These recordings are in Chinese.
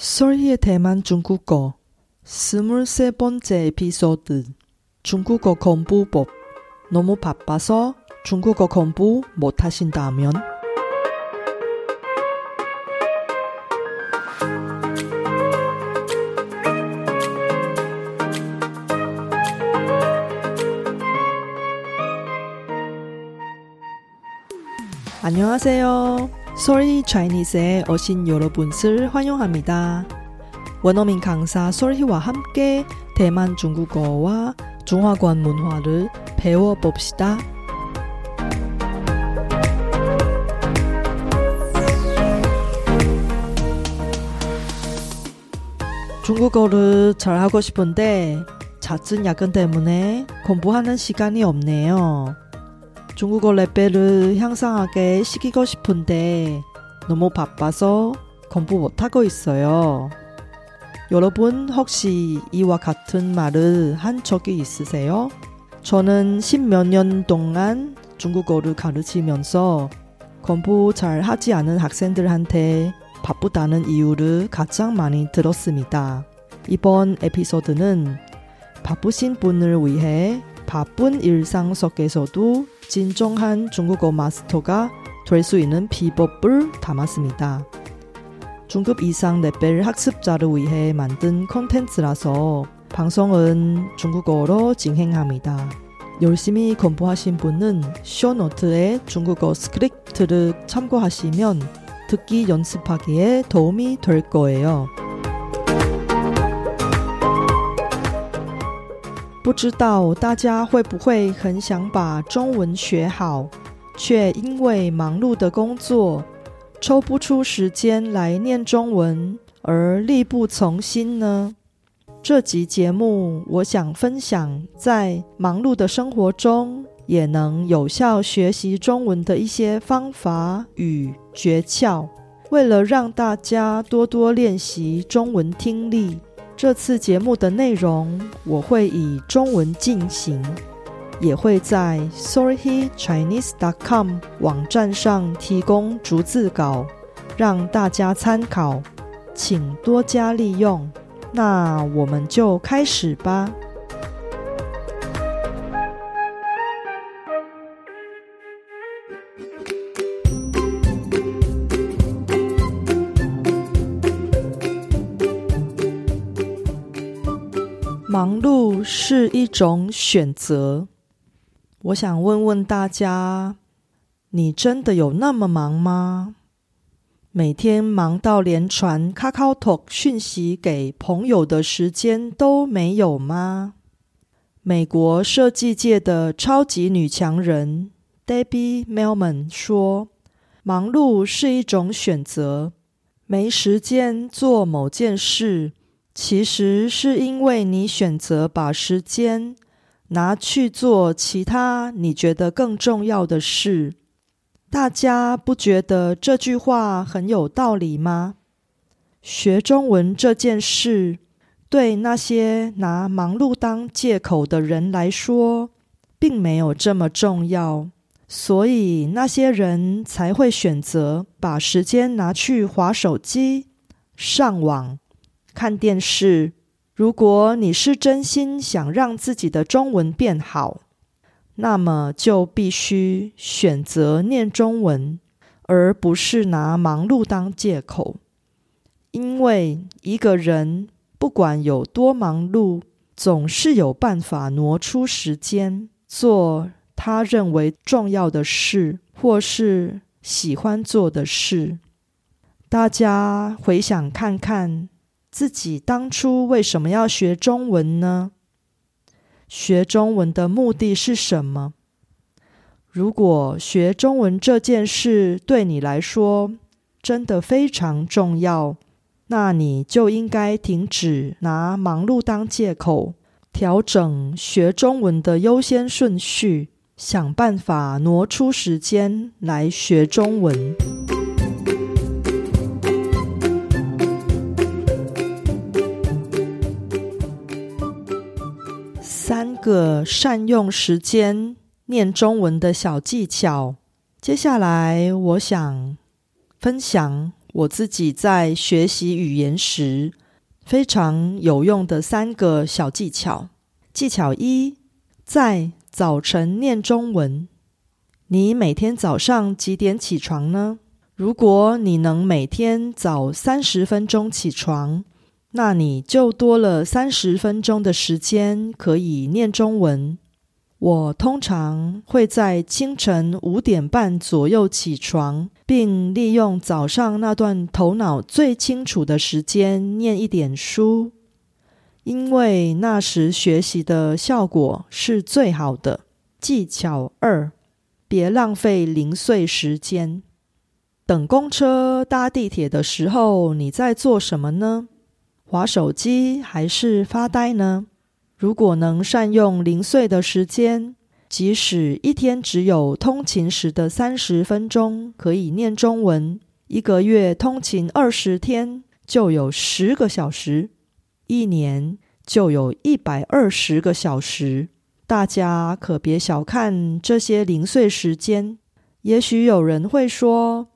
솔희의 대만 중국어 스물세 번째 에피소드. 중국어 공부법. 너무 바빠서 중국어 공부 못하신다면? 안녕하세요. 솔희 차이니스에 오신 여러분을 환영합니다. 원어민 강사 솔희와 함께 대만 중국어와 중화권 문화를 배워봅시다. 중국어를 잘하고 싶은데 잦은 야근 때문에 공부하는 시간이 없네요. 중국어 레벨을 향상하게 시키고 싶은데 너무 바빠서 공부 못하고 있어요. 여러분 혹시 이와 같은 말을 한 적이 있으세요? 저는 십몇 년 동안 중국어를 가르치면서 공부 잘 하지 않은 학생들한테 바쁘다는 이유를 가장 많이 들었습니다. 이번 에피소드는 바쁘신 분을 위해 바쁜 일상 속에서도 진정한 중국어 마스터가 될 수 있는 비법을 담았습니다. 중급 이상 레벨 학습자를 위해 만든 콘텐츠라서 방송은 중국어로 진행합니다. 열심히 공부하신 분은 쇼노트에 중국어 스크립트를 참고하시면 듣기 연습하기에 도움이 될 거예요. 不知道大家会不会很想把中文学好，却因为忙碌的工作，抽不出时间来念中文而力不从心呢？这集节目，我想分享在忙碌的生活中也能有效学习中文的一些方法与诀窍。为了让大家多多练习中文听力。这次节目的内容我会以中文进行，也会在 sorrychinese.com 网站上提供逐字稿，让大家参考，请多加利用。那我们就开始吧。忙碌是一种选择。我想问问大家：你真的有那么忙吗？每天忙到连传 KakaoTalk 讯息给朋友的时间都没有吗？美国设计界的超级女强人 Debbie Millman 说：“忙碌是一种选择，没时间做某件事。”其实是因为你选择把时间拿去做其他你觉得更重要的事。大家不觉得这句话很有道理吗？学中文这件事，对那些拿忙碌当借口的人来说，并没有这么重要，所以那些人才会选择把时间拿去划手机、上网。看电视。如果你是真心想让自己的中文变好，那么就必须选择念中文，而不是拿忙碌当借口。因为一个人不管有多忙碌，总是有办法挪出时间做他认为重要的事，或是喜欢做的事。大家回想看看。自己当初为什么要学中文呢？学中文的目的是什么？如果学中文这件事对你来说真的非常重要，那你就应该停止拿忙碌当借口，调整学中文的优先顺序，想办法挪出时间来学中文。三个善用时间念中文的小技巧。接下来，我想分享我自己在学习语言时非常有用的三个小技巧。技巧一，在早晨念中文。你每天早上几点起床呢？如果你能每天早三十分钟起床，那你就多了三十分钟的时间可以念中文。我通常会在清晨五点半左右起床，并利用早上那段头脑最清楚的时间念一点书，因为那时学习的效果是最好的。技巧二：别浪费零碎时间。等公车、搭地铁的时候，你在做什么呢？划手机还是发呆呢？如果能善用零碎的时间，即使一天只有通勤时的三十分钟可以念中文，一个月通勤二十天就有十个小时，一年就有一百二十个小时。大家可别小看这些零碎时间。也许有人会说，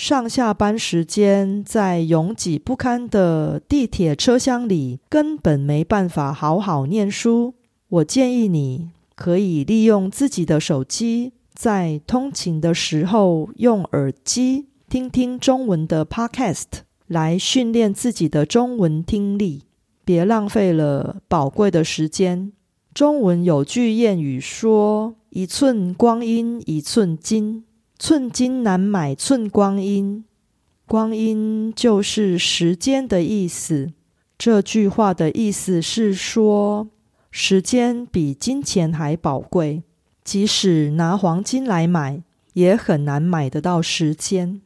上下班时间在拥挤不堪的地铁车厢里，根本没办法好好念书。我建议你可以利用自己的手机，在通勤的时候用耳机听听中文的 Podcast，来训练自己的中文听力。别浪费了宝贵的时间。中文有句谚语说：“一寸光阴一寸金。”寸金难买寸光阴，光阴就是时间的意思。这句话的意思是说，时间比金钱还宝贵，即使拿黄金来买，也很难买得到时间。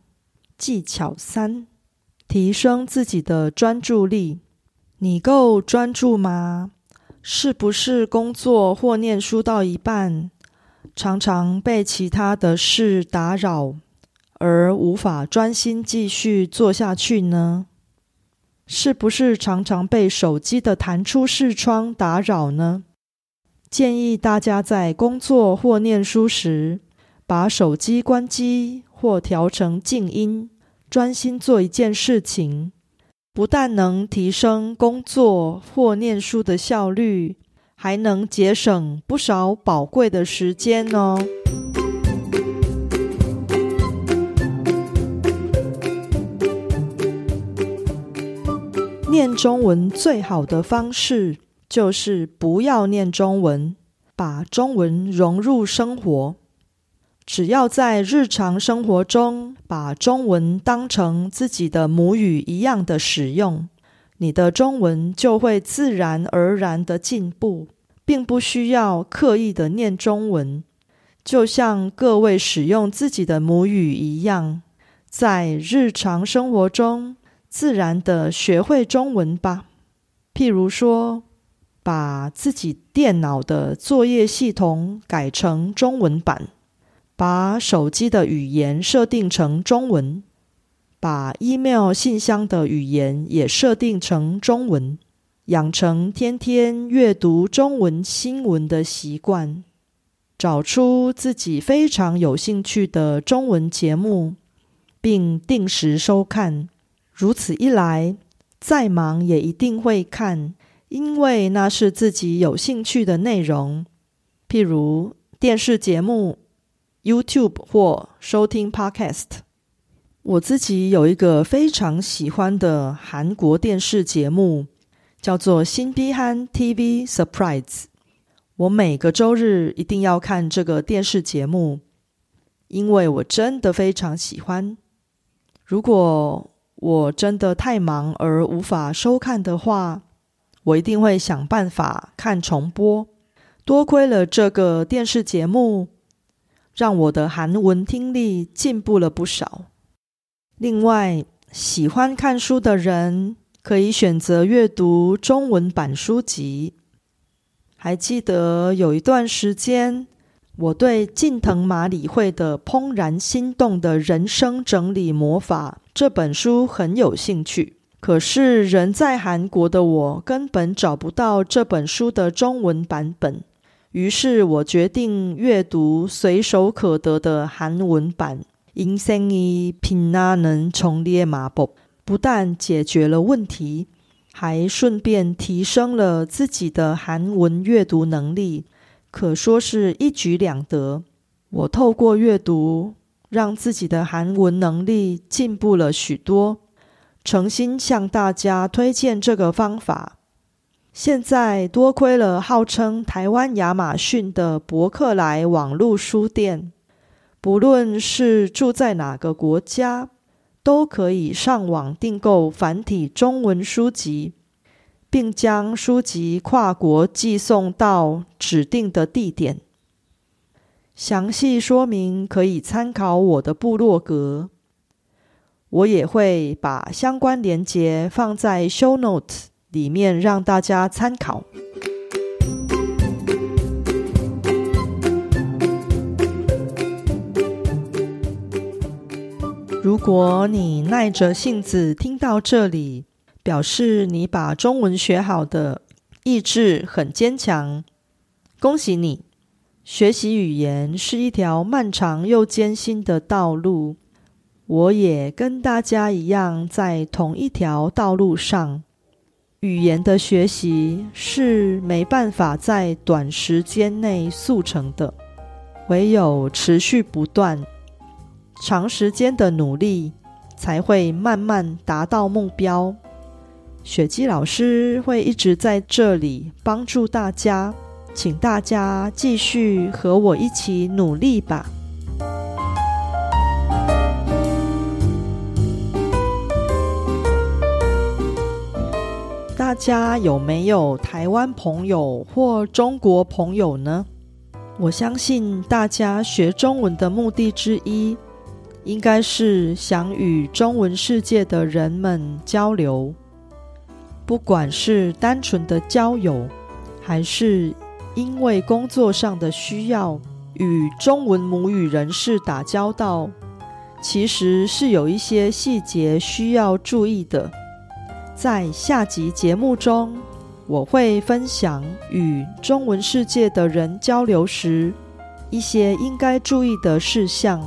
技巧三：提升自己的专注力。你够专注吗？是不是工作或念书到一半？常常被其他的事打扰，而无法专心继续做下去呢？是不是常常被手机的弹出视窗打扰呢？建议大家在工作或念书时，把手机关机或调成静音，专心做一件事情，不但能提升工作或念书的效率。还能节省不少宝贵的时间哦。念中文最好的方式就是不要念中文，把中文融入生活。只要在日常生活中把中文当成自己的母语一样的使用。你的中文就会自然而然的进步，并不需要刻意的念中文，就像各位使用自己的母语一样，在日常生活中自然的学会中文吧。譬如说，把自己电脑的作业系统改成中文版，把手机的语言设定成中文。把 email 信箱的语言也设定成中文，养成天天阅读中文新闻的习惯。找出自己非常有兴趣的中文节目，并定时收看。如此一来，再忙也一定会看，因为那是自己有兴趣的内容。譬如电视节目、YouTube 或收听 Podcast。我自己有一个非常喜欢的韩国电视节目，叫做《新逼憨 TV Surprise》。我每个周日一定要看这个电视节目，因为我真的非常喜欢。如果我真的太忙而无法收看的话，我一定会想办法看重播。多亏了这个电视节目，让我的韩文听力进步了不少。另外，喜欢看书的人可以选择阅读中文版书籍。还记得有一段时间，我对近藤麻里惠的《怦然心动的人生整理魔法》这本书很有兴趣。可是，人在韩国的我根本找不到这本书的中文版本。于是我决定阅读随手可得的韩文版。인생이빛나는정리의마 법， 不但解决了问题，还顺便提升了自己的韩文阅读能力，可说是一举两得。我透过阅读，让自己的韩文能力进步了许多，诚心向大家推荐这个方法。现在多亏了号称台湾亚马逊的博客来网络书店， 不论是住在哪个国家，都可以上网订购繁体中文书籍，并将书籍跨国寄送到指定的地点。详细说明可以参考我的部落格，我也会把相关连接放在 Show Note 里面让大家参考。如果你耐着性子听到这里，表示你把中文学好的意志很坚强，恭喜你！学习语言是一条漫长又艰辛的道路，我也跟大家一样在同一条道路上。语言的学习是没办法在短时间内速成的，唯有持续不断、长时间的努力，才会慢慢达到目标。雪姬老师会一直在这里帮助大家。请大家继续和我一起努力吧。大家有没有台湾朋友或中国朋友呢？我相信大家学中文的目的之一，应该是想与中文世界的人们交流，不管是单纯的交友，还是。因为工作上的需要，与中文母语人士打交道，其实是有一些细节需要注意的。在下集节目中，我会分享与中文世界的人交流时一些应该注意的事项，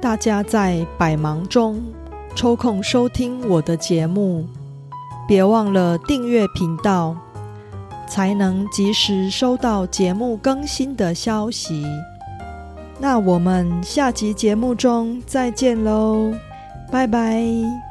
大家在百忙中抽空收听我的节目。别忘了订阅频道，才能及时收到节目更新的消息。那我们下集节目中再见喽，拜拜。